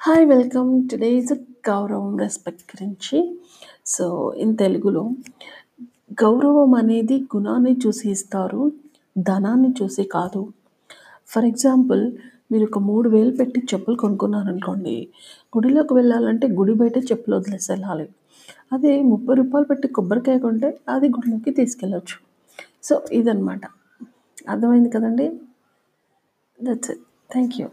hi welcome today is గౌరవం respect గురించి so in తెలుగులో గౌరవం అనేది గుణాన్ని చూసి ఇస్తారు ధనాన్ని చూసి కాదు ఫర్ ఎగ్జాంపుల్ మీరు ఒక మూడు వేలు పెట్టి చెప్పులు కొనుక్కున్నారనుకోండి గుడిలోకి వెళ్ళాలంటే గుడి బయట చెప్పులు వదిలేసి వెళ్ళాలి అదే ముప్పై రూపాయలు పెట్టి కొబ్బరికాయ కొంటే అది గుడిలోకి తీసుకెళ్ళచ్చు సో ఇదనమాట అర్థమైంది కదండి దట్స్ ఇట్ థ్యాంక్ యూ